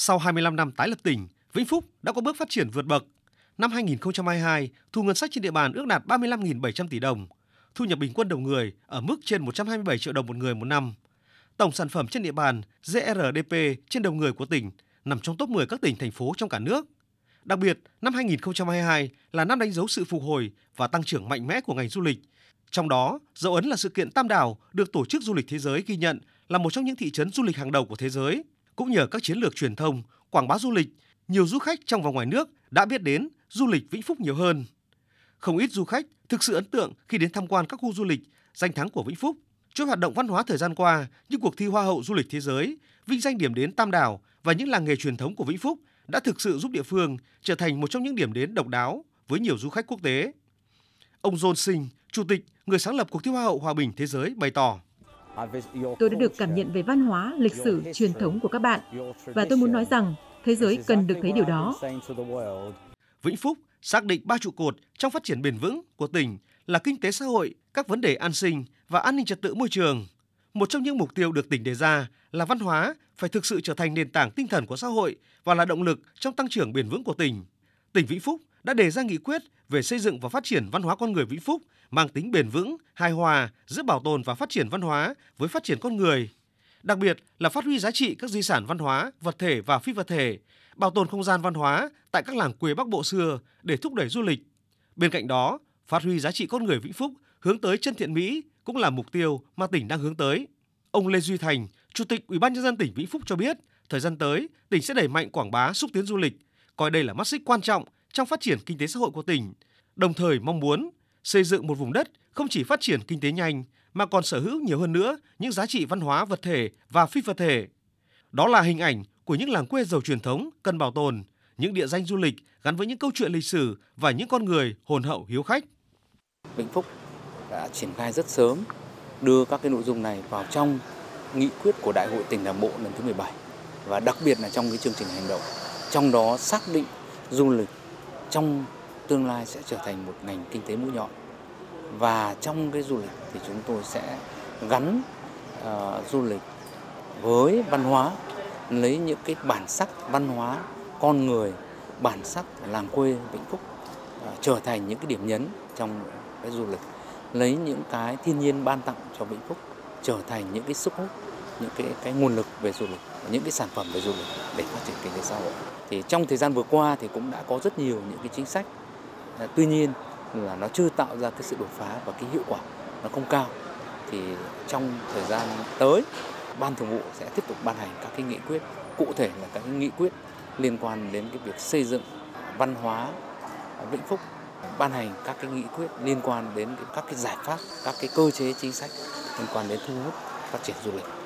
Sau 25 năm tái lập tỉnh, Vĩnh Phúc đã có bước phát triển vượt bậc. Năm 2022, thu ngân sách trên địa bàn ước đạt 35.700 tỷ đồng, thu nhập bình quân đầu người ở mức trên 127 triệu đồng một người một năm. Tổng sản phẩm trên địa bàn GRDP trên đầu người của tỉnh nằm trong top 10 các tỉnh thành phố trong cả nước. Đặc biệt, năm 2022 là năm đánh dấu sự phục hồi và tăng trưởng mạnh mẽ của ngành du lịch. Trong đó, dấu ấn là sự kiện Tam Đảo được Tổ chức Du lịch Thế giới ghi nhận là một trong những thị trấn du lịch hàng đầu của thế giới. Cũng nhờ các chiến lược truyền thông, quảng bá du lịch, nhiều du khách trong và ngoài nước đã biết đến du lịch Vĩnh Phúc nhiều hơn. Không ít du khách thực sự ấn tượng khi đến tham quan các khu du lịch danh thắng của Vĩnh Phúc. Chuỗi hoạt động văn hóa thời gian qua như cuộc thi Hoa hậu du lịch thế giới, vinh danh điểm đến Tam Đảo và những làng nghề truyền thống của Vĩnh Phúc đã thực sự giúp địa phương trở thành một trong những điểm đến độc đáo với nhiều du khách quốc tế. Ông John Sinh, chủ tịch, người sáng lập cuộc thi Hoa hậu Hòa bình Thế giới bày tỏ. Tôi đã được cảm nhận về văn hóa, lịch sử, truyền thống của các bạn và tôi muốn nói rằng thế giới cần được thấy điều đó. Vĩnh Phúc xác định ba trụ cột trong phát triển bền vững của tỉnh là kinh tế xã hội, các vấn đề an sinh và an ninh trật tự môi trường. Một trong những mục tiêu được tỉnh đề ra là văn hóa phải thực sự trở thành nền tảng tinh thần của xã hội và là động lực trong tăng trưởng bền vững của tỉnh. Tỉnh Vĩnh Phúc đã đề ra nghị quyết về xây dựng và phát triển văn hóa con người Vĩnh Phúc mang tính bền vững, hài hòa giữa bảo tồn và phát triển văn hóa với phát triển con người. Đặc biệt là phát huy giá trị các di sản văn hóa, vật thể và phi vật thể, bảo tồn không gian văn hóa tại các làng quê Bắc Bộ xưa để thúc đẩy du lịch. Bên cạnh đó, phát huy giá trị con người Vĩnh Phúc hướng tới chân thiện mỹ cũng là mục tiêu mà tỉnh đang hướng tới. Ông Lê Duy Thành, Chủ tịch Ủy ban nhân dân tỉnh Vĩnh Phúc cho biết, thời gian tới, tỉnh sẽ đẩy mạnh quảng bá xúc tiến du lịch, coi đây là mắt xích quan trọng trong phát triển kinh tế xã hội của tỉnh, đồng thời mong muốn xây dựng một vùng đất không chỉ phát triển kinh tế nhanh mà còn sở hữu nhiều hơn nữa những giá trị văn hóa vật thể và phi vật thể. Đó là hình ảnh của những làng quê giàu truyền thống cần bảo tồn, những địa danh du lịch gắn với những câu chuyện lịch sử và những con người hồn hậu hiếu khách. Vĩnh Phúc đã triển khai rất sớm đưa các cái nội dung này vào trong nghị quyết của Đại hội tỉnh Đảng bộ lần thứ 17 và đặc biệt là trong cái chương trình hành động. Trong đó xác định du lịch trong tương lai sẽ trở thành một ngành kinh tế mũi nhọn. Và trong cái du lịch thì chúng tôi sẽ gắn uh, du lịch với văn hóa, lấy những cái bản sắc văn hóa con người, bản sắc làng quê Vĩnh Phúc uh, trở thành những cái điểm nhấn trong cái du lịch lấy những cái thiên nhiên ban tặng cho Vĩnh Phúc trở thành những cái sức hút những cái cái nguồn lực về du lịch và những cái sản phẩm về du lịch để phát triển kinh tế xã hội. Thì trong thời gian vừa qua thì cũng đã có rất nhiều những cái chính sách. À, tuy nhiên là nó chưa tạo ra cái sự đột phá và cái hiệu quả nó không cao. Thì trong thời gian tới ban thường vụ sẽ tiếp tục ban hành các cái nghị quyết cụ thể là các cái nghị quyết liên quan đến cái việc xây dựng văn hóa Vĩnh Phúc ban hành các cái nghị quyết liên quan đến các cái giải pháp, các cái cơ chế chính sách liên quan đến thu hút phát triển du lịch.